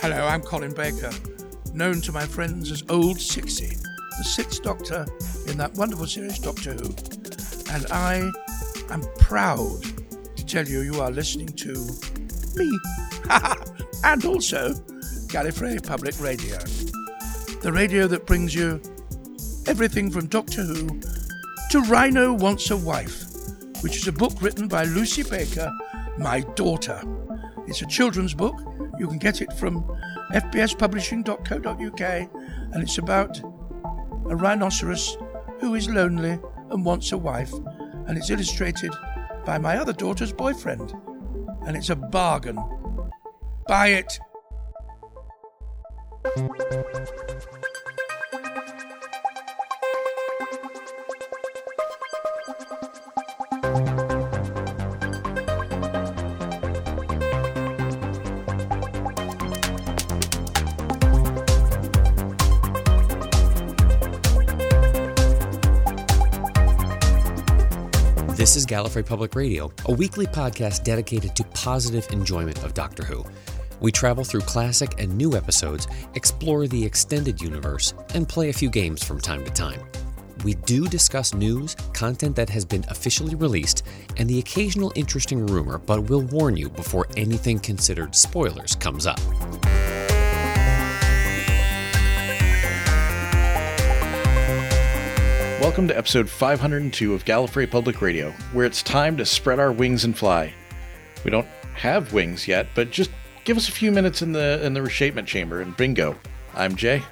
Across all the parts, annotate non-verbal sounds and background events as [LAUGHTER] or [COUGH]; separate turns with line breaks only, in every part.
Hello, I'm Colin Baker, known to my friends as Old Sixty, the sixth Doctor in that wonderful series Doctor Who. And I am proud to tell you you are listening to me, [LAUGHS] and also Gallifrey Public Radio, the radio that brings you everything from Doctor Who to Rhino Wants a Wife, which is a book written by Lucy Baker, my daughter. It's a children's book. You can get it from fbspublishing.co.uk, and it's about a rhinoceros who is lonely and wants a wife, and it's illustrated by my other daughter's boyfriend. And it's a bargain. Buy it.
Gallifrey Public Radio, a weekly podcast dedicated to positive enjoyment of Doctor Who. We travel through classic and new episodes, explore the extended universe, and play a few games from time to time. We do discuss news, content that has been officially released, and the occasional interesting rumor, but we'll warn you before anything considered spoilers comes up.
Welcome to episode 502 of Gallifrey Public Radio, where it's time to spread our wings and fly. We don't have wings yet, but just give us a few minutes in the in the reshapement chamber and bingo. I'm Jay.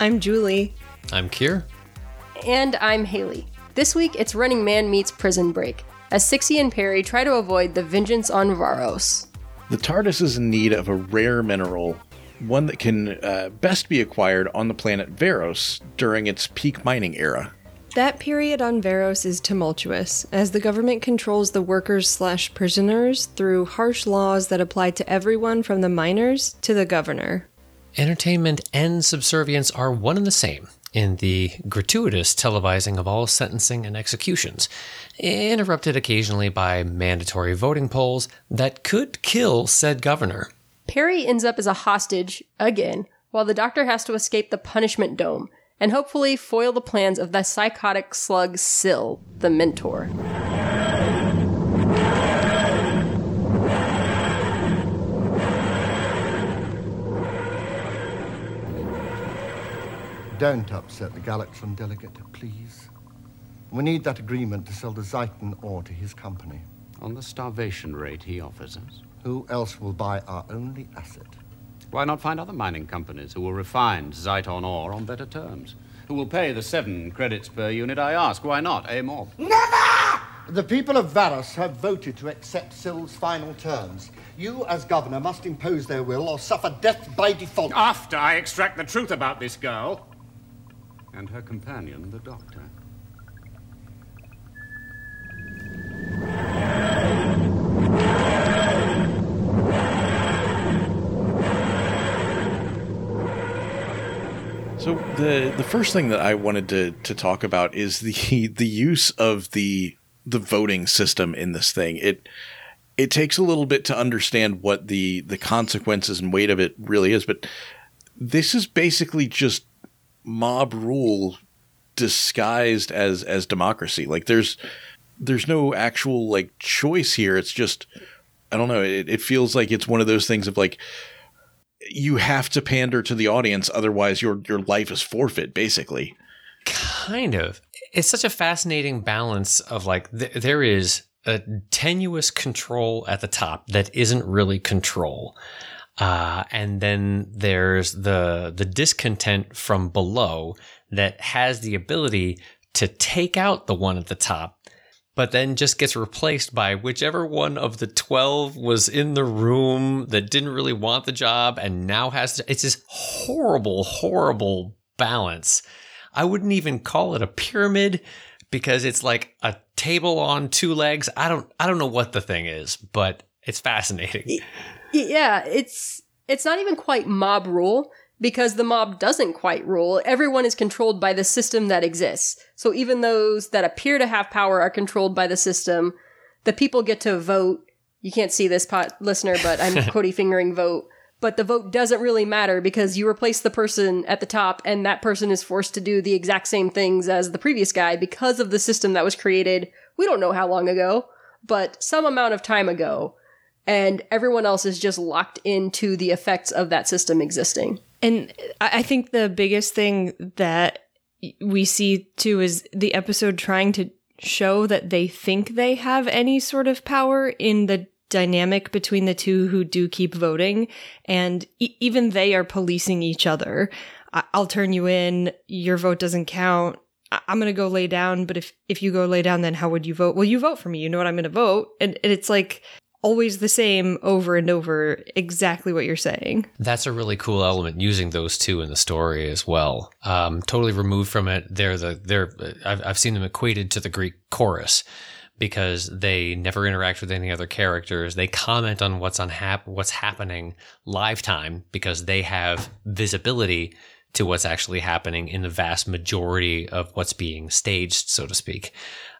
I'm Julie.
I'm Kier.
And I'm Haley. This week, it's Running Man meets Prison Break, as Sixie and Peri try to avoid the vengeance on Varos.
The TARDIS is in need of a rare mineral, one that can uh, best be acquired on the planet Varos during its peak mining era.
That period on Varos is tumultuous, as the government controls the workers slash prisoners through harsh laws that apply to everyone from the miners to the governor.
Entertainment and subservience are one and the same in the gratuitous televising of all sentencing and executions, interrupted occasionally by mandatory voting polls that could kill said governor.
Peri ends up as a hostage, again, while the doctor has to escape the punishment dome and hopefully foil the plans of the psychotic slug Sil, the mentor.
Don't upset the Galatron delegate, please. We need that agreement to sell the Zeiton ore to his company.
On the starvation rate he offers us.
Who else will buy our only asset?
Why not find other mining companies who will refine Zeiton ore on better terms? Who will pay the seven credits per unit I ask? Why not? A more.
Never! The people of Varos have voted to accept Sil's final terms. You, as governor, must impose their will or suffer death by default.
After I extract the truth about this girl and her companion, the doctor.
So the the first thing that I wanted to to talk about is the [LAUGHS] the use of the the voting system in this thing. It it takes a little bit to understand what the the consequences and weight of it really is, but this is basically just mob rule disguised as as democracy. Like there's there's no actual like choice here. It's just I don't know. It, it feels like it's one of those things of like you have to pander to the audience, otherwise your your life is forfeit, basically.
Kind of. It's such a fascinating balance of like th- there is a tenuous control at the top that isn't really control. Uh, and then there's the the discontent from below that has the ability to take out the one at the top but then just gets replaced by whichever one of the 12 was in the room that didn't really want the job and now has to, it's this horrible horrible balance. I wouldn't even call it a pyramid because it's like a table on two legs. I don't i don't know what the thing is but it's fascinating.
Yeah, it's it's not even quite mob rule because the mob doesn't quite rule. Everyone is controlled by the system that exists. So even those that appear to have power are controlled by the system. The people get to vote. You can't see this pot listener, but I'm [LAUGHS] quoting fingering vote but the vote doesn't really matter because you replace the person at the top and that person is forced to do the exact same things as the previous guy because of the system that was created. We don't know how long ago, but some amount of time ago. And everyone else is just locked into the effects of that system existing.
And I think the biggest thing that we see too is the episode trying to show that they think they have any sort of power in the dynamic between the two who do keep voting. And e- even they are policing each other. I- I'll turn you in. Your vote doesn't count. I- I'm going to go lay down. But if, if you go lay down, then how would you vote? Well, you vote for me. You know what I'm going to vote. And, and it's like always the same over and over, exactly what you're saying.
That's a really cool element using those two in the story as well. Um, totally removed from it, they're the they're I've I've seen them equated to the Greek chorus because they never interact with any other characters. They comment on what's on hap- what's happening live time because they have visibility to what's actually happening in the vast majority of what's being staged, so to speak.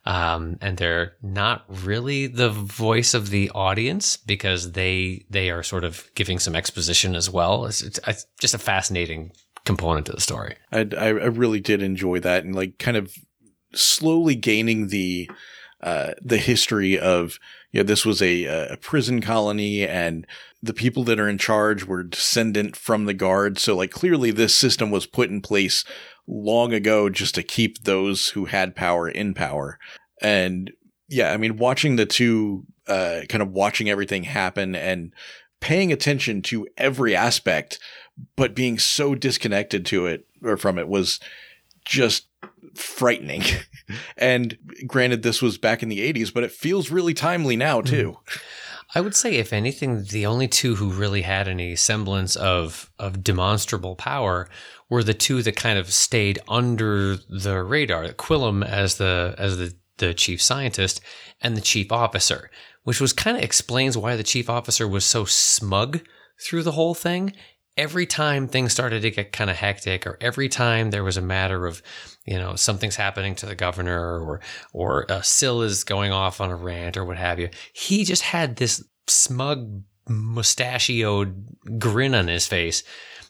Um, and they're not really the voice of the audience because they they are sort of giving some exposition as well. It's, it's, it's just a fascinating component to the story.
I, I really did enjoy that and like kind of slowly gaining the uh, the history of you know this was a a prison colony and the people that are in charge were descendant from the guard so like clearly this system was put in place long ago just to keep those who had power in power and yeah i mean watching the two uh kind of watching everything happen and paying attention to every aspect but being so disconnected to it or from it was just frightening. [LAUGHS] and granted, this was back in the 80s, but it feels really timely now, too.
I would say, if anything, the only two who really had any semblance of of demonstrable power were the two that kind of stayed under the radar. Quillam as the as the the chief scientist and the chief officer, which was kind of explains why the chief officer was so smug through the whole thing. Every time things started to get kind of hectic, or every time there was a matter of, you know, something's happening to the governor, or or a Sil is going off on a rant, or what have you, he just had this smug, mustachioed grin on his face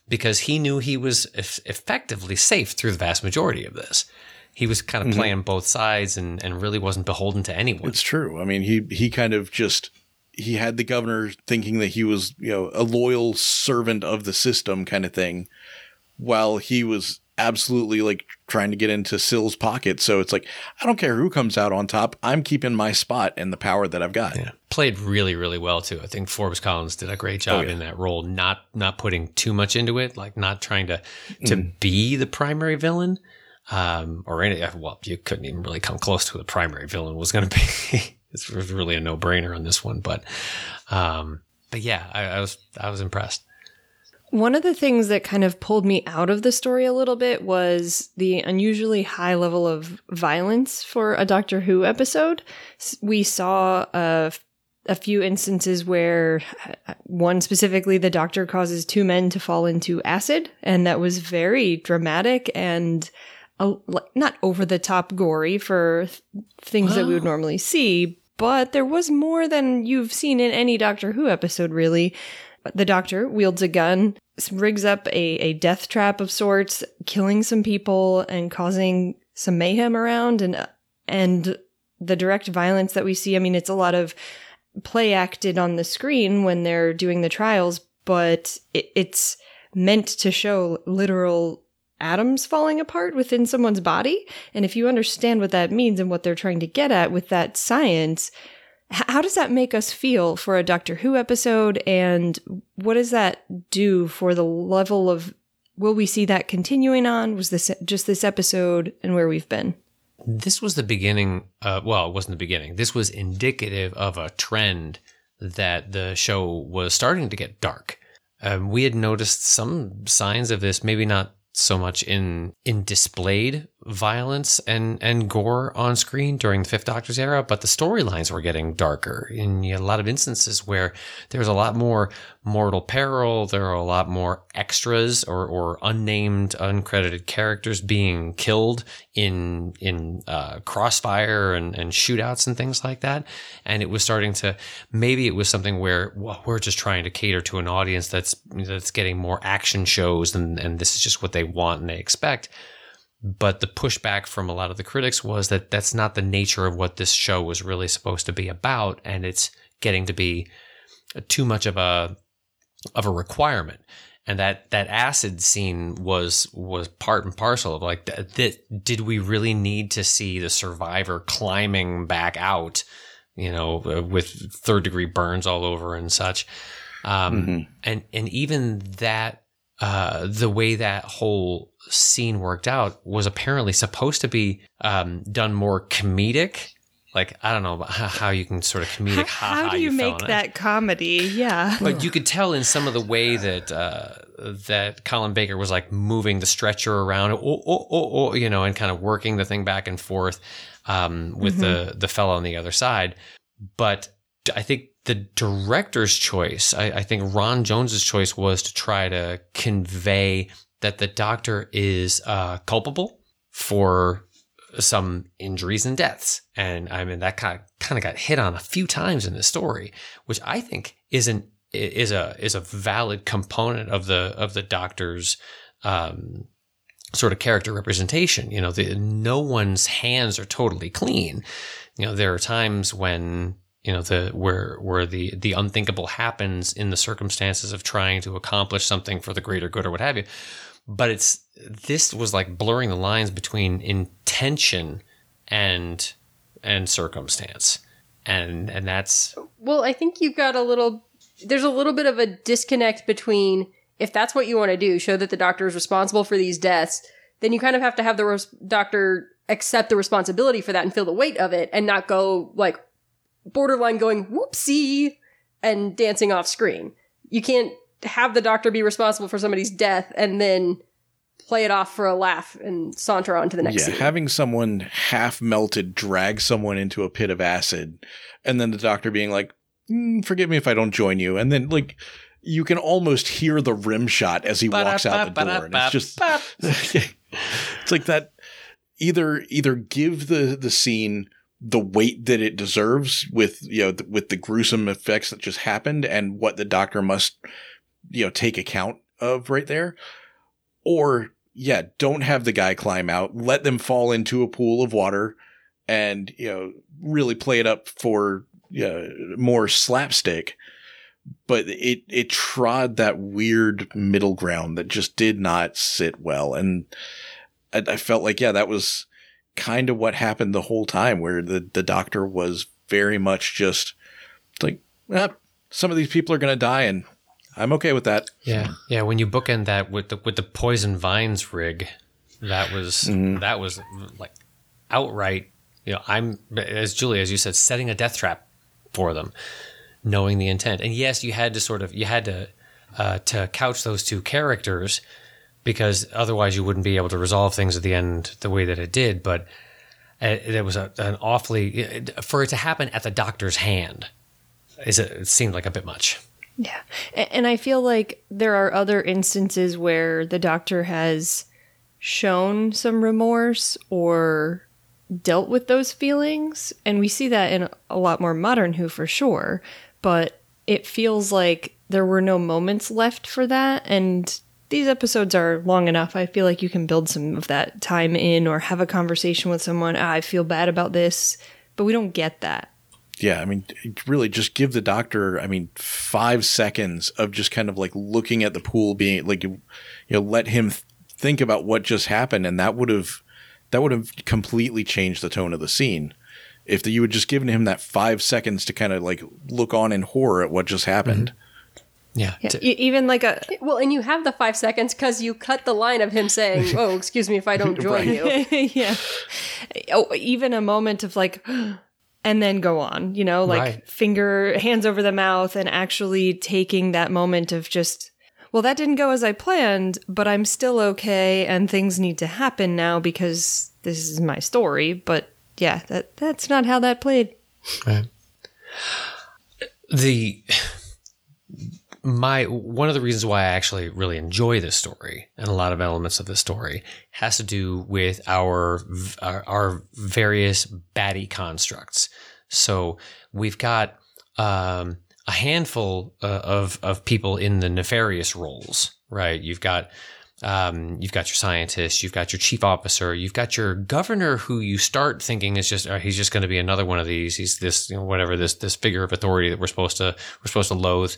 because he knew he was eff- effectively safe through the vast majority of this. He was kind of mm-hmm. playing both sides and, and really wasn't beholden to anyone.
It's true. I mean, he, he kind of just, he had the governor thinking that he was, you know, a loyal servant of the system kind of thing, while he was absolutely like trying to get into Sil's pocket. So it's like, I don't care who comes out on top. I'm keeping my spot and the power that I've got.
Yeah. Played really, really well too. I think Forbes Collins did a great job
Oh, yeah.
in that role, not not putting too much into it, like not trying to to be the primary villain. Um, or any well, you couldn't even really come close to who the primary villain was going to be. [LAUGHS] it's really a no brainer on this one, but um, but yeah, I, I was I was impressed.
One of the things that kind of pulled me out of the story a little bit was the unusually high level of violence for a Doctor Who episode. We saw a, a few instances where uh, one specifically, the Doctor causes two men to fall into acid, and that was very dramatic and a, not over the top gory for th- things that we would [GASPS] normally see, but there was more than you've seen in any Doctor Who episode, really. The doctor wields a gun, rigs up a, a death trap of sorts, killing some people and causing some mayhem around and and the direct violence that we see, I mean it's a lot of play acted on the screen when they're doing the trials, but it, it's meant to show literal atoms falling apart within someone's body. And if you understand what that means and what they're trying to get at with that science, how does that make us feel for a Doctor Who episode? And what does that do for the level of will we see that continuing on? Was this just this episode and where we've been?
This was the beginning. Uh, well, it wasn't the beginning. This was indicative of a trend that the show was starting to get dark. Um, we had noticed some signs of this, maybe not so much in in displayed violence and and gore on screen during the Fifth Doctor's era, but the storylines were getting darker. In a lot of instances where there was a lot more mortal peril, there were a lot more extras or, or unnamed, uncredited characters being killed in in uh, crossfire and, and shootouts and things like that. And it was starting to maybe it was something where well, we're just trying to cater to an audience that's that's getting more action shows and and this is just what they want and they expect but the pushback from a lot of the critics was that that's not the nature of what this show was really supposed to be about and it's getting to be too much of a of a requirement and that that acid scene was was part and parcel of like that, did we really need to see the survivor climbing back out you know with third degree burns all over and such um, mm-hmm. and and even that uh, the way that whole scene worked out was apparently supposed to be um, done more comedic. Like I don't know how you can sort of comedic.
How, how do you, you make that comedy? Yeah, [LAUGHS]
but you could tell in some of the way that uh, that Colin Baker was like moving the stretcher around, oh, oh, oh, oh, you know, and kind of working the thing back and forth um, with mm-hmm. the the fellow on the other side. But I think the director's choice, I, I think Ron Jones's choice was to try to convey that the doctor is uh, culpable for some injuries and deaths. And I mean, that kind of, kind of got hit on a few times in the story, which I think is an, is a, is a valid component of the, of the doctor's, um, sort of character representation. You know, the, no one's hands are totally clean. You know, there are times when, you know, the, where, where the, the unthinkable happens in the circumstances of trying to accomplish something for the greater good or what have you. But it's this was like blurring the lines between intention and and circumstance. And and that's
well i think you've got a little there's a little bit of a disconnect between if that's what you want to do show that the doctor is responsible for these deaths then you kind of have to have the res- doctor accept the responsibility for that and feel the weight of it and not go like borderline going whoopsie and dancing off screen you can't have the doctor be responsible for somebody's death and then play it off for a laugh and saunter on to the next yeah, scene.
having someone half melted drag someone into a pit of acid and then the doctor being like, mm, forgive me if I don't join you. And then like you can almost hear the rim shot as he walks out the door. And it's just [LAUGHS] it's like that either either give the the scene the weight that it deserves with you know with the gruesome effects that just happened and what the doctor must you know, take account of right there. Or, yeah, don't have the guy climb out, let them fall into a pool of water and, you know, really play it up for you know, more slapstick. But it, it trod that weird middle ground that just did not sit well. And I, I felt like, yeah, that was kind of what happened the whole time where the, the doctor was very much just like, well, some of these people are going to die and I'm okay with that.
Yeah, yeah. When you bookend that with the with the poison vines rig, that was mm-hmm. that was like outright. You know, I'm as Julie as you said, setting a death trap for them, knowing the intent. And yes, you had to sort of you had to uh, to couch those two characters because otherwise you wouldn't be able to resolve things at the end the way that it did. But it, there was a, an awfully uh, for it to happen at the doctor's hand. Is it, it seemed like a bit much.
Yeah. And I feel like there are other instances where the doctor has shown some remorse or dealt with those feelings. And we see that in a lot more modern Who for sure. But it feels like there were no moments left for that. And these episodes are long enough. I feel like you can build some of that time in or have a conversation with someone. Ah, I feel bad about this. But we don't get that
yeah, I mean, really just give the doctor, I mean, five seconds of just kind of like looking at the pool being like, you know, let him th- think about what just happened. And that would have, that would have completely changed the tone of the scene. If the, you had just given him that five seconds to kind of like look on in horror at what just happened. Mm-hmm.
Yeah.
yeah. even like a
well, and you have the five seconds because you cut the line of him saying, [LAUGHS] "Oh, excuse me if I don't join you." [LAUGHS]
yeah. Oh, even a moment of like, [GASPS] and then go on, you know, like right. finger, hands over the mouth, and actually taking that moment of just, well, that didn't go as I planned, but I'm still okay, and things need to happen now because this is my story, but yeah, that that's not how that played.
the my one of the reasons why I actually really enjoy this story and a lot of elements of this story has to do with our our, our various baddie constructs. So we've got um, a handful uh, of of people in the nefarious roles, right? You've got um, you've got your scientist, you've got your chief officer, you've got your governor, who you start thinking is just uh, he's just going to be another one of these. He's this you know, whatever this this figure of authority that we're supposed to we're supposed to loathe,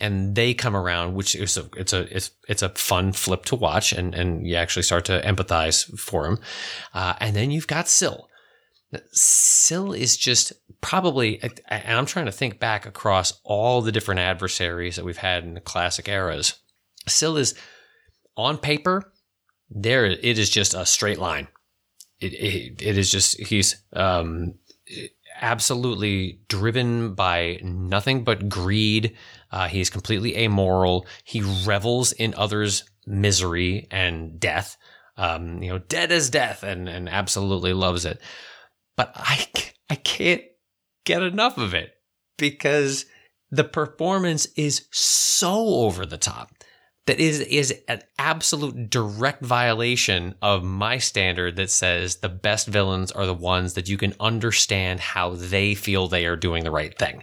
and they come around, which is a it's a it's it's a fun flip to watch, and and you actually start to empathize for him, uh, and then you've got Sil. Sil is just probably, and I'm trying to think back across all the different adversaries that we've had in the classic eras. Sil is on paper, there it is just a straight line. It, it, it is just he's um, absolutely driven by nothing but greed. Uh, is completely amoral. He revels in others' misery and death. Um, you know, dead as death, and and absolutely loves it. But I I can't get enough of it because the performance is so over the top that is is an absolute direct violation of my standard that says the best villains are the ones that you can understand how they feel they are doing the right thing.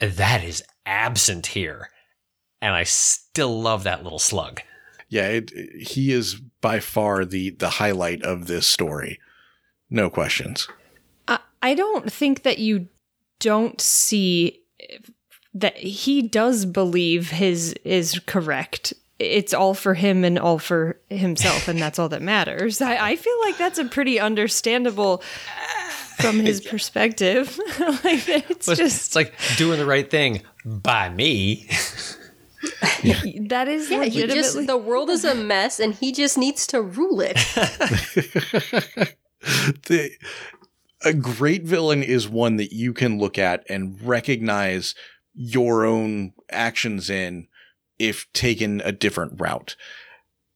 That is absent here. And I still love that little slug.
Yeah, it, he is by far the the highlight of this story. No questions.
I, I don't think that you don't see that he does believe his is correct. It's all for him and all for himself, and that's all that matters. I, I feel like that's a pretty understandable from his [LAUGHS] perspective. [LAUGHS] like it's
But
just
it's like doing the right thing by me. [LAUGHS]
that is
Yeah,
legitimately
just the world is a mess, and he just needs to rule it. [LAUGHS] [LAUGHS]
the a great villain is one that you can look at and recognize your own actions in if taken a different route.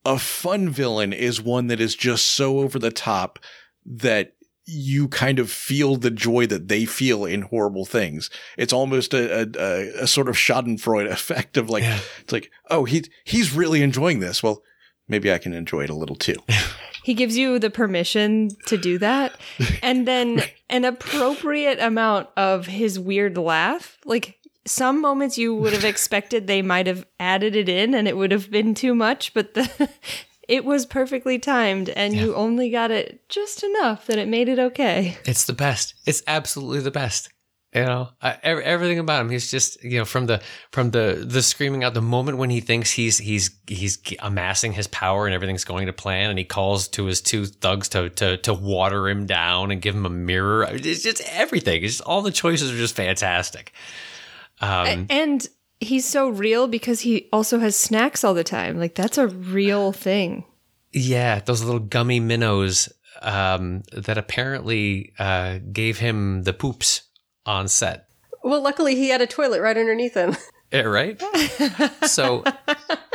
A fun villain is one that is just so over the top that you kind of feel the joy that they feel in horrible things. It's almost a, a, a sort of Schadenfreude [LAUGHS] effect of like, it's like, oh, he, he's really enjoying this. Well, maybe I can enjoy it a little too. [LAUGHS]
he gives you the permission to do that [LAUGHS] and then an appropriate amount of his weird laugh like some moments you would have expected they might have added it in and it would have been too much but the it was perfectly timed and you only got it just enough that it made it okay
It's the best. It's absolutely the best. You know, I, ev- everything about him. He's just you know from the from the the screaming out the moment when he thinks he's he's he's amassing his power and everything's going to plan, and he calls to his two thugs to to to water him down and give him a mirror. It's just everything. It's just, all the choices are just fantastic. Um,
and he's so real because he also has snacks all the time like that's a real thing
Yeah, those little gummy minnows um, that apparently uh, gave him the poops on set.
well, luckily he had a toilet right underneath him.
Yeah, right. [LAUGHS] so,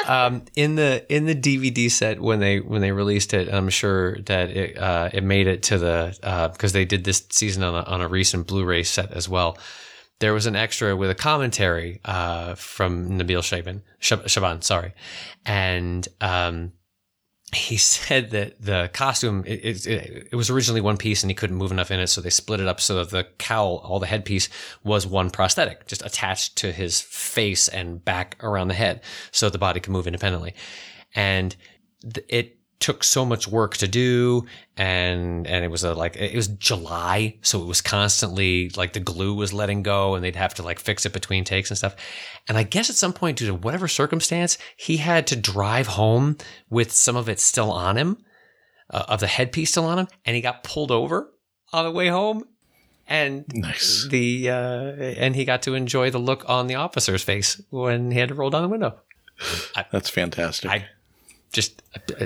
um, in the in the DVD set when they when they released it, I'm sure that it uh, it made it to the because they did this season on a, on a recent Blu-ray set as well. There was an extra with a commentary uh, from Nabil Shaban, Shaban, sorry, and um, he [LAUGHS] said that the costume it, it, it was originally one piece and he couldn't move enough in it so they split it up so that the cowl all the headpiece was one prosthetic just attached to his face and back around the head so the body could move independently. And it took so much work to do and and it was a like it was July so it was constantly like the glue was letting go and they'd have to like fix it between takes and stuff and I guess at some point due to whatever circumstance he had to drive home with some of it still on him uh, of the headpiece still on him and he got pulled over on the way home and
Nice.
the uh and he got to enjoy the look on the officer's face when he had to roll down the window
That's fantastic.
I just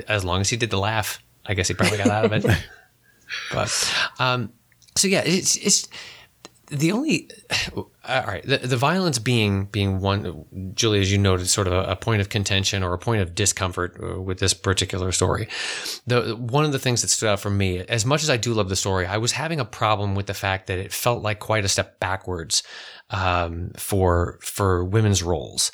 as long as he did the laugh, I guess he probably got out of it. [LAUGHS] but um, so yeah, it's it's the only all right the, the violence being being one julie as you noted sort of a, a, point of contention or a point of discomfort uh, with this particular story the one of the things that stood out for me as much as i do love the story i was having a problem with the fact that it felt like quite a step backwards um, for for women's roles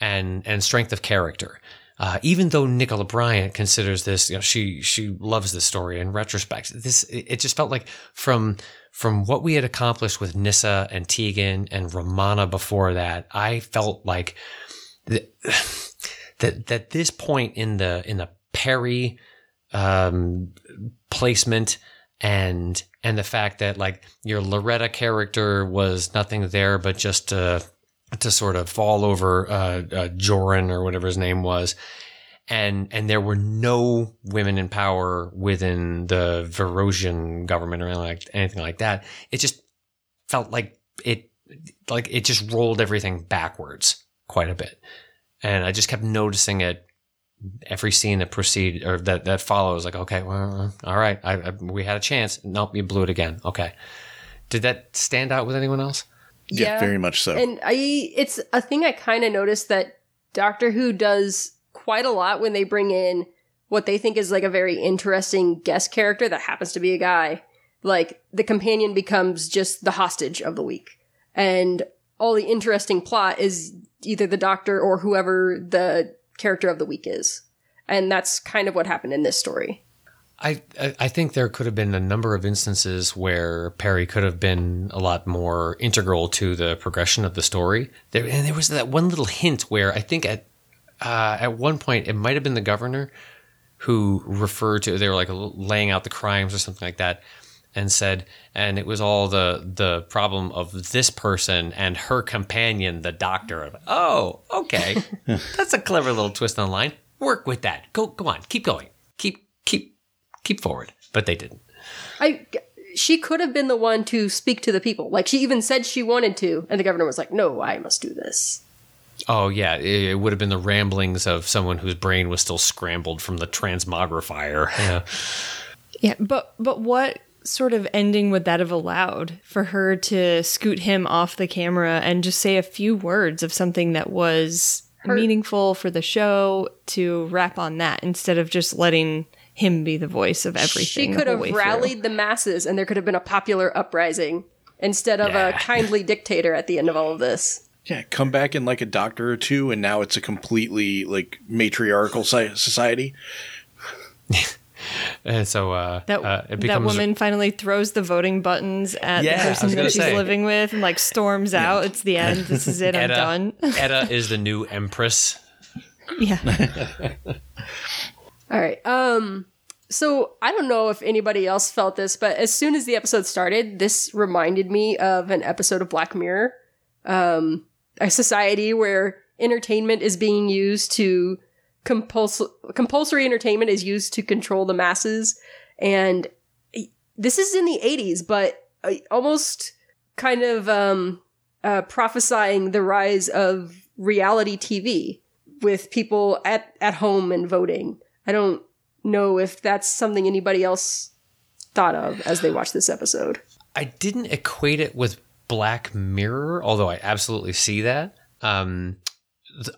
and and strength of character uh, even though Nicola Bryant considers this, you know, she she loves this story in retrospect. This it just felt like from from what we had accomplished with Nyssa and Tegan and Romana before that, I felt like [SIGHS] that that, this point in the in the Peri um, placement and and the fact that like your Loretta character was nothing there but just to to sort of fall over uh, uh, Jondar or whatever his name was, and and there were no women in power within the Varosian government or anything like, anything like that. It just felt like it like it just rolled everything backwards quite a bit, and I just kept noticing it every scene that proceed or that that follows. Like, okay, well, all right, I, I, we had a chance. Nope, you blew it again. Okay, did that stand out with anyone else?
Yeah, yeah very much so.
And I, it's a thing I kind of noticed that Doctor Who does quite a lot when they bring in what they think is like a very interesting guest character that happens to be a guy. Like the companion becomes just the hostage of the week. And all the interesting plot is either the doctor or whoever the character of the week is. And that's kind of what happened in this story.
I I think there could have been a number of instances where Peri could have been a lot more integral to the progression of the story. There and there was that one little hint where I think at uh, at one point, it might have been the governor who referred to they were like laying out the crimes or something like that, and said, and it was all the the problem of this person and her companion, the doctor. Oh, okay, [LAUGHS] that's a clever little twist on the line. Work with that. Go, go on, keep going, keep keep keep forward. But they didn't.
I she could have been the one to speak to the people. Like she even said she wanted to, and the governor was like, "No, I must do this."
Oh yeah, it, would have been the ramblings of someone whose brain was still scrambled from the transmogrifier. [LAUGHS] Yeah.
yeah, but but what sort of ending would that have allowed for her to scoot him off the camera and just say a few words of something that was her- meaningful for the show to wrap on that instead of just letting him be the voice of everything.
She could have rallied through. the masses and there could have been a popular uprising instead of yeah. a kindly dictator at the end of all of this.
Yeah, come back in like a doctor or two, and now it's a completely like matriarchal society. [LAUGHS]
and so uh,
that
uh,
becomes, that woman finally throws the voting buttons at yeah, the person that she's say. living with and like storms yeah. out. It's the end. This is it. I'm done. [LAUGHS]
Etta is the new empress.
Yeah. [LAUGHS]
All right. Um. So I don't know if anybody else felt this, but as soon as the episode started, this reminded me of an episode of Black Mirror. Um, a society where entertainment is being used to compuls- compulsory entertainment is used to control the masses and this is in the 80s but almost kind of um, uh, prophesying the rise of reality TV with people at, at home and voting. I don't know if that's something anybody else thought of as they watched this episode.
I didn't equate it with Black Mirror, although I absolutely see that. Um,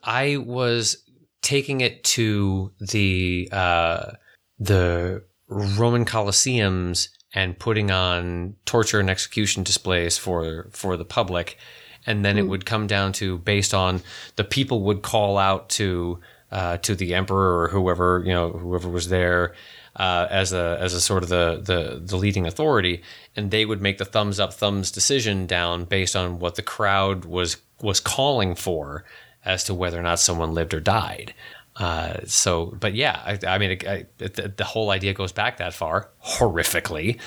I was taking it to the uh, the Roman Colosseums and putting on torture and execution displays for for the public, and then mm. it hmm. would come down to based on the people would call out to uh, to the emperor or whoever you know whoever was there uh, as a as a sort of the, the the leading authority, and they would make the thumbs up, thumbs decision down based on what the crowd was was calling for as to whether or not someone lived or died. Uh, so, but yeah, I, I mean, I, the, the, whole idea goes back that far, horrifically.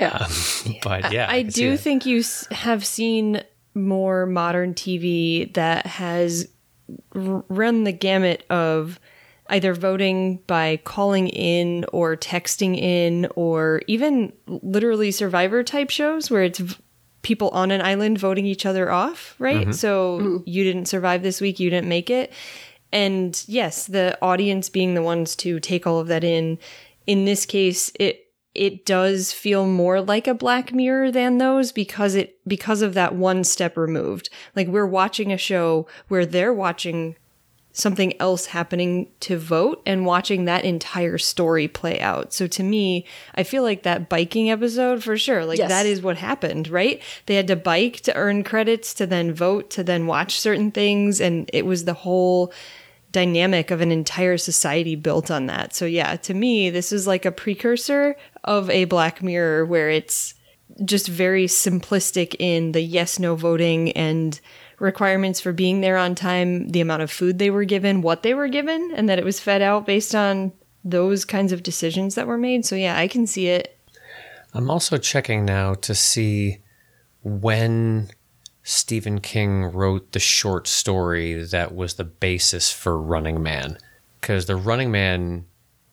Yeah. Um, [LAUGHS]
but yeah,
I, I do think you have seen more modern TV that has run the gamut of either voting by calling in or texting in or even literally survivor type shows where it's v- people on an island voting each other off, right? Mm-hmm. So mm-hmm. you didn't survive this week, you didn't make it. And yes, the audience being the ones to take all of that in. In this case, it it does feel more like a Black Mirror than those because it because of that one step removed. Like we're watching a show where they're watching something else happening to vote and watching that entire story play out. So to me, I feel like that biking episode for sure, like
Yes.
that is what happened, right? They had to bike to earn credits to then vote to then watch certain things and it was the whole dynamic of an entire society built on that. So yeah, to me, this is like a precursor of a Black Mirror where it's just very simplistic in the yes no voting and requirements for being there on time, the amount of food they were given, what they were given, and that it was fed out based on those kinds of decisions that were made. So yeah, I can see it.
I'm also checking now to see when Stephen King wrote the short story that was the basis for Running Man. Because the Running Man,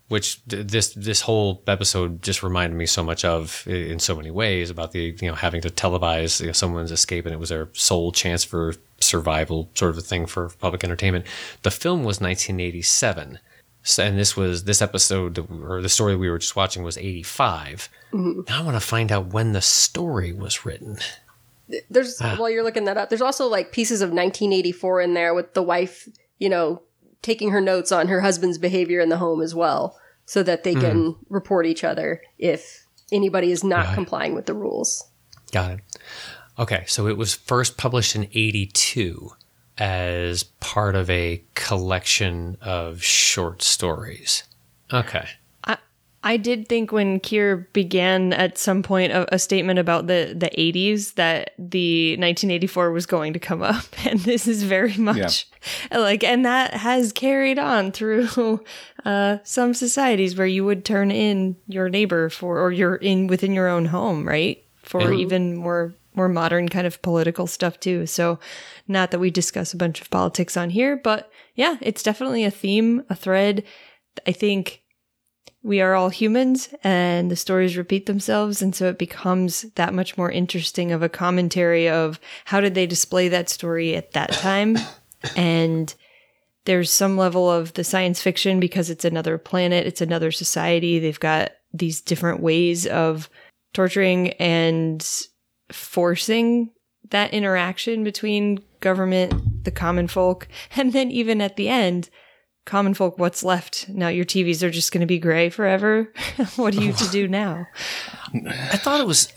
which th- this this whole episode just reminded me so much of in so many ways about the you know having to televise you know, someone's escape and it was their sole chance for survival sort of a thing for public entertainment. The film was 1987. So, and this was this episode or the story we were just watching was 85. Mm-hmm. Now I want to find out when the story was written.
There's ah. while you're looking that up, there's also like pieces of 1984 in there with the wife, you know, taking her notes on her husband's behavior in the home as well, so that they can hmm. report each other if anybody is not complying with the rules.
Got it. Okay, so it was first published in 82 as part of a collection of short stories. Okay.
I did think when Kier began at some point a, a statement about the the 80s that the 1984 was going to come up, [LAUGHS] and this is very much like, and that has carried on through [LAUGHS] uh, some societies where you would turn in your neighbor for, or you're in within your own home, right, for even more more modern kind of political stuff too. So, not that we discuss a bunch of politics on here, but yeah, it's definitely a theme, a thread. I think we are all humans and the stories repeat themselves. And so it becomes that much more interesting of a commentary of how did they display that story at that time? [COUGHS] And there's some level of the science fiction because it's another planet it's another society. They've got these different ways of torturing and forcing that interaction between government the common folk [LAUGHS] and then even at the end common folk what's left? Now your tvs are just going to be gray forever. [LAUGHS] What are you to do now?
I thought it was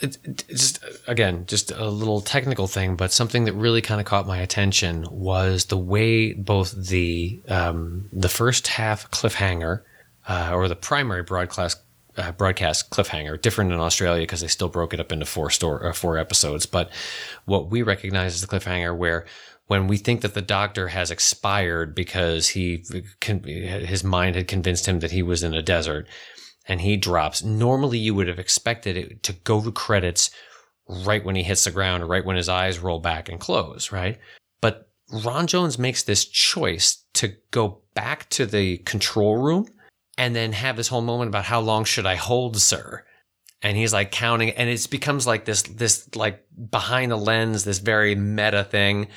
just again just a little technical thing, but something that really kind of caught my attention was the way both the um, the first half cliffhanger uh, or the primary broadcast uh, broadcast cliffhanger different in Australia because they still broke it up into four store uh, four episodes, but what we recognize as the cliffhanger where when we think that the doctor has expired because he his mind had convinced him that he was in a desert and he drops. Normally, you would have expected it to go to credits right when he hits the ground, or right when his eyes roll back and close, right? But Ron Jones makes this choice to go back to the control room and then have this whole moment about how long should I hold, sir? And he's like counting, and it becomes like this, this like behind the lens, this very meta thing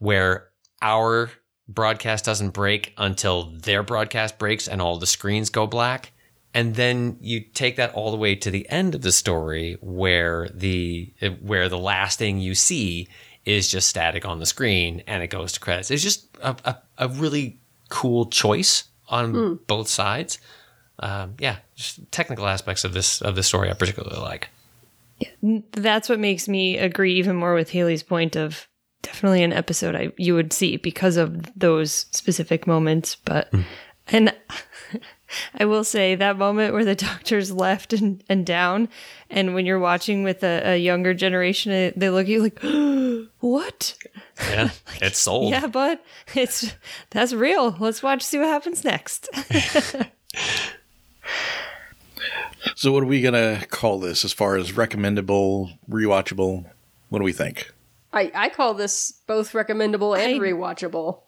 where our broadcast doesn't break until their broadcast breaks and all the screens go black. And then you take that all the way to the end of the story where the where the last thing you see is just static on the screen and it goes to credits. It's just a, a, a really cool choice on both sides. Um, yeah, just technical aspects of this of this story I particularly like.
that's what makes me agree even more with haley's point of definitely an episode I, you would see because of those specific moments but and [LAUGHS] I will say that moment where the [LAUGHS] doctor's left and, and down, and when you're watching with a, a younger generation, uh, they look at you like, [GASPS] "What?
Yeah, [LAUGHS] it's sold.
Yeah, but it's that's real. Let's watch, see what happens next."
So, what are we gonna call this as far as recommendable, rewatchable? What do we think?
I, I call this both recommendable and
I-
rewatchable.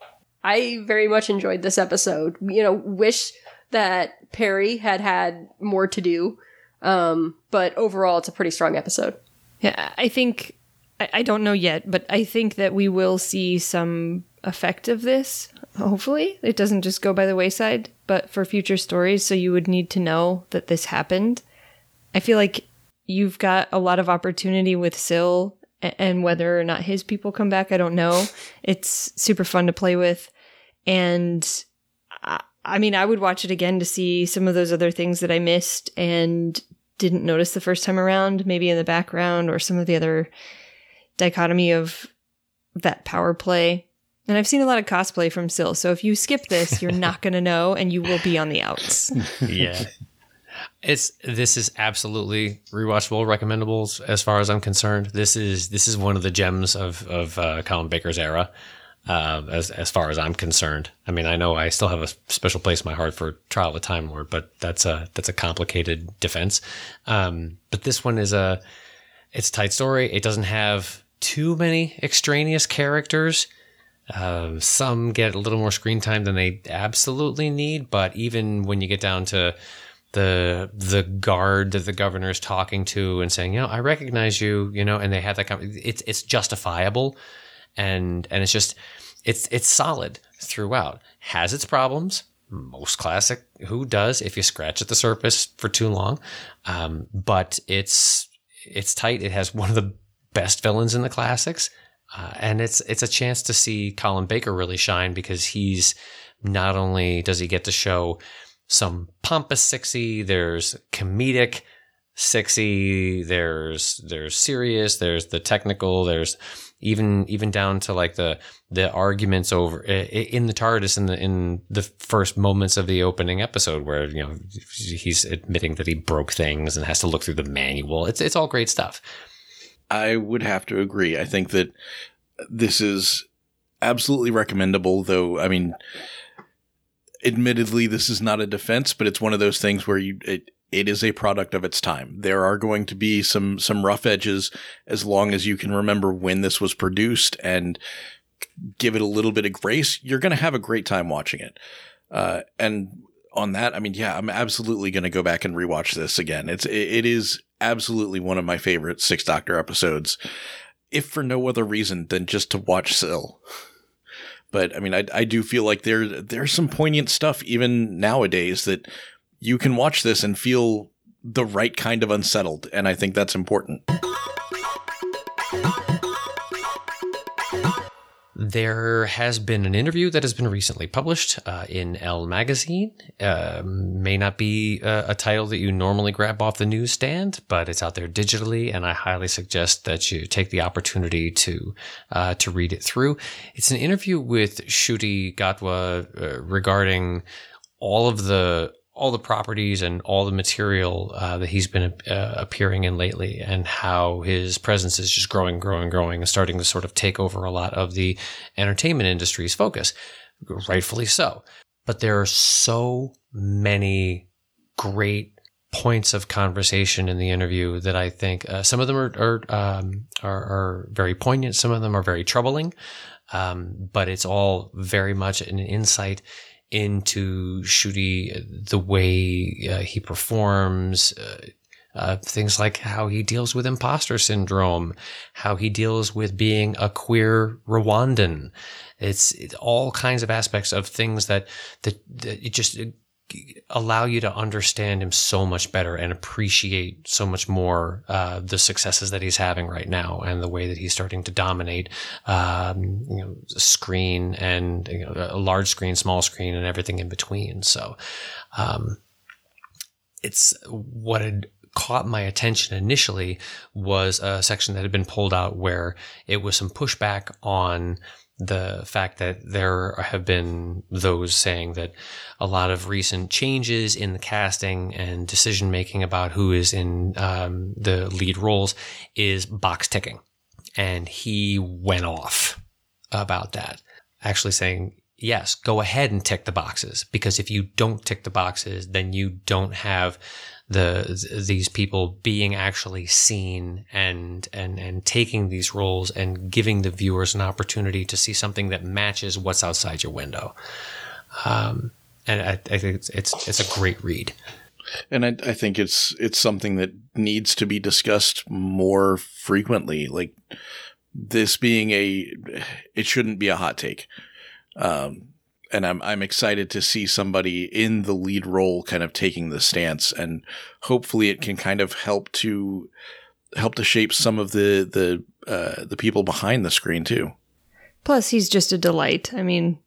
I very much enjoyed this episode. You know, wish that Peri had had more to do. Um, but overall, it's a pretty strong episode.
Yeah, I think I, I don't know yet, but I think that we will see some effect of this. Hopefully, it doesn't just go by the wayside, but for future stories. So you would need to know that this happened. I feel like you've got a lot of opportunity with Sil, a- and whether or not his people come back, I don't know. It's super fun to play with, and I, I mean, I would watch it again to see some of those other things that I missed and didn't notice the first time around, maybe in the background or some of the other dichotomy of that power play. And I've seen a lot of cosplay from Sil, so if you skip this, you're [LAUGHS] not going to know and you will be on the outs. [LAUGHS]
yeah. It's this is absolutely rewatchable, recommendables as far as I'm concerned. This is this is one of the gems of of uh, Colin Baker's era, uh, as as far as I'm concerned. I mean, I know I still have a special place in my heart for Trial of the Time Lord, but that's a that's a complicated defense. Um, but this one is a it's a tight story. It doesn't have too many extraneous characters. Um, some get a little more screen time than they absolutely need, but even when you get down to the the guard that the governor is talking to and saying, you know, I recognize you, you know, and they have that kind it's it's justifiable, and and it's just it's it's solid throughout. Has its problems. Most classic. Who does if you scratch at the surface for too long? Um, but it's it's tight. It has one of the best villains in the classics. Uh, and it's it's a chance to see Colin Baker really shine because he's not only does he get to show some pompous sexy, there's comedic sexy, there's there's serious, there's the technical, there's even even down to like the the arguments over in the TARDIS in the in the first moments of the opening episode where you know he's admitting that he broke things and has to look through the manual. It's it's all great stuff.
I would have to agree. I think that this is absolutely recommendable, though. I mean, admittedly, this is not a defense, but it's one of those things where you it, it is a product of its time. There are going to be some some rough edges as long as you can remember when this was produced and give it a little bit of grace. You're going to have a great time watching it. Uh, and on that, I mean, yeah, I'm absolutely going to go back and rewatch this again. It's it, it is absolutely one of my favorite Six Doctor episodes, if for no other reason than just to watch Sil. But I mean, I, I do feel like there there's some poignant stuff even nowadays that you can watch this and feel the right kind of unsettled, and I think that's important.
There has been an interview that has been recently published uh, in Elle magazine. Uh, may not be a, a, title that you normally grab off the newsstand, but it's out there digitally, and I highly suggest that you take the opportunity to uh, to read it through. It's an interview with Ncuti Gatwa uh, regarding all of the all the properties and all the material uh, that he's been uh, appearing in lately, and how his presence is just growing, growing, growing, and starting to sort of take over a lot of the entertainment industry's focus, rightfully so. But there are so many great points of conversation in the interview that I think uh, some of them are are, um, are, are very poignant, some of them are very troubling, um, but it's all very much an insight into Ncuti, the way uh, he performs, uh, uh, things like how he deals with imposter syndrome, how he deals with being a queer Rwandan. It's, it's all kinds of aspects of things that that, that it just it allow you to understand him so much better and appreciate so much more uh, the successes that he's having right now and the way that he's starting to dominate um, you know, screen and you know, a large screen, small screen, and everything in between. So um, it's what had caught my attention initially was a section that had been pulled out where it was some pushback on the fact that there have been those saying that a lot of recent changes in the casting and decision making about who is in um, the lead roles is box ticking. And he went off about that, actually saying, yes, go ahead and tick the boxes because if you don't tick the boxes, then you don't have the these people being actually seen and and and taking these roles and giving the viewers an opportunity to see something that matches what's outside your window. Um, and I, I, think it's, it's it's a great read.
And I, I think it's it's something that needs to be discussed more frequently. Like this being a, it shouldn't be a hot take. Um, and I'm I'm excited to see somebody in the lead role kind of taking the stance and hopefully it can kind of help to help to shape some of the the uh, the people behind the screen too.
Plus, he's just a delight. I mean,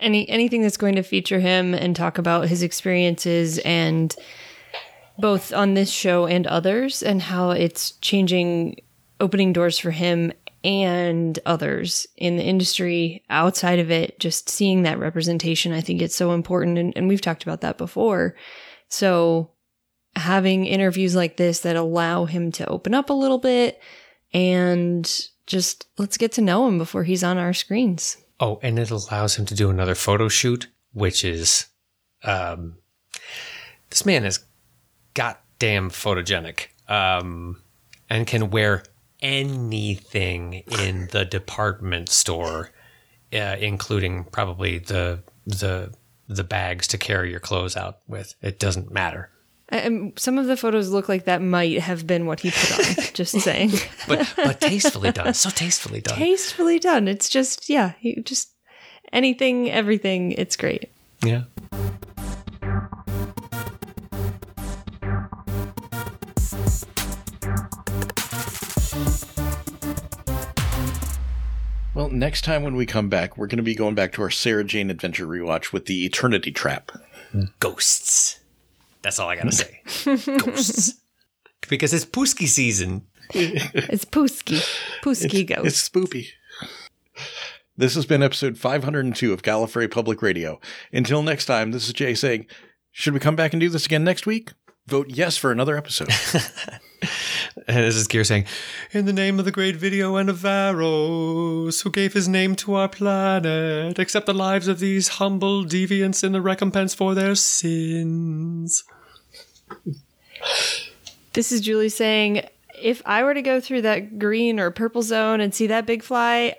any anything that's going to feature him and talk about his experiences and both on this show and others and how it's changing opening doors for him and others in the industry outside of it just seeing that representation i think it's so important and, and we've talked about that before. So having interviews like this that allow him to open up a little bit and just let's get to know him before he's on our screens.
Oh, and it allows him to do another photo shoot, which is, um, this man is goddamn photogenic, um, and can wear anything in the department store, uh, including probably the the the bags to carry your clothes out with. It doesn't matter.
Um, some of the photos look like that might have been what he put on. [LAUGHS] just saying.
But but [LAUGHS] tastefully done, so tastefully done.
Tastefully done. It's just yeah, he just anything, everything. It's great.
Yeah.
Well, next time when we come back, we're going to be going back to our Sarah Jane Adventure rewatch with the Eternity Trap.
Ghosts. That's all I gotta say. [LAUGHS] Ghosts. Because it's Pooski season. [LAUGHS]
It's Pooski. Pooski goes.
It's spoopy. This has been episode 502 of Gallifrey Public Radio. Until next time, this is Jay saying, should we come back and do this again next week? Vote yes for another episode.
And [LAUGHS] this is Gear saying, In the name of the great video and of Varos, who gave his name to our planet, accept the lives of these humble deviants in the recompense for their sins.
This is Julie saying, if I were to go through that green or purple zone and see that big fly,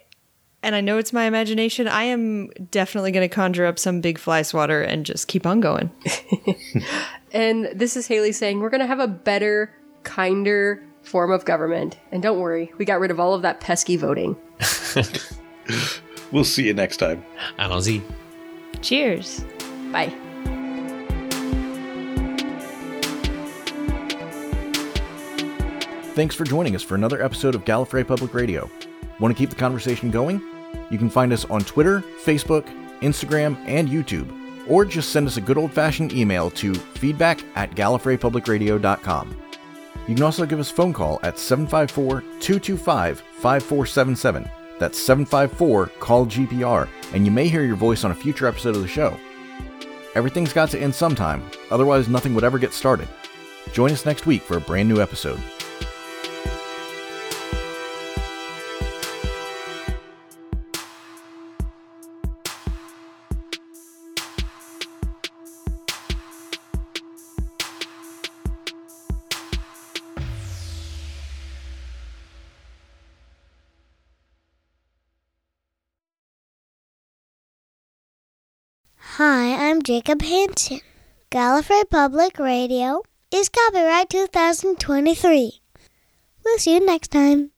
and I know it's my imagination, I am definitely going to conjure up some big fly swatter and just keep on going. [LAUGHS]
And this is Haley saying we're going to have a better, kinder form of government. And don't worry, we got rid of all of that pesky voting. [LAUGHS]
we'll see you next time.
Allons-y.
Cheers.
Bye.
Thanks for joining us for another episode of Gallifrey Public Radio. Want to keep the conversation going? You can find us on Twitter, Facebook, Instagram, and YouTube, or just send us a good old fashioned email to feedback at gallifreypublicradio.com. You can also give us a phone call at 754 225 5477. That's 754 Call GPR, and you may hear your voice on a future episode of the show. Everything's got to end sometime, otherwise, nothing would ever get started. Join us next week for a brand new episode.
Jacob Hansen. Gallifrey Public Radio is copyright 2023. We'll see you next time.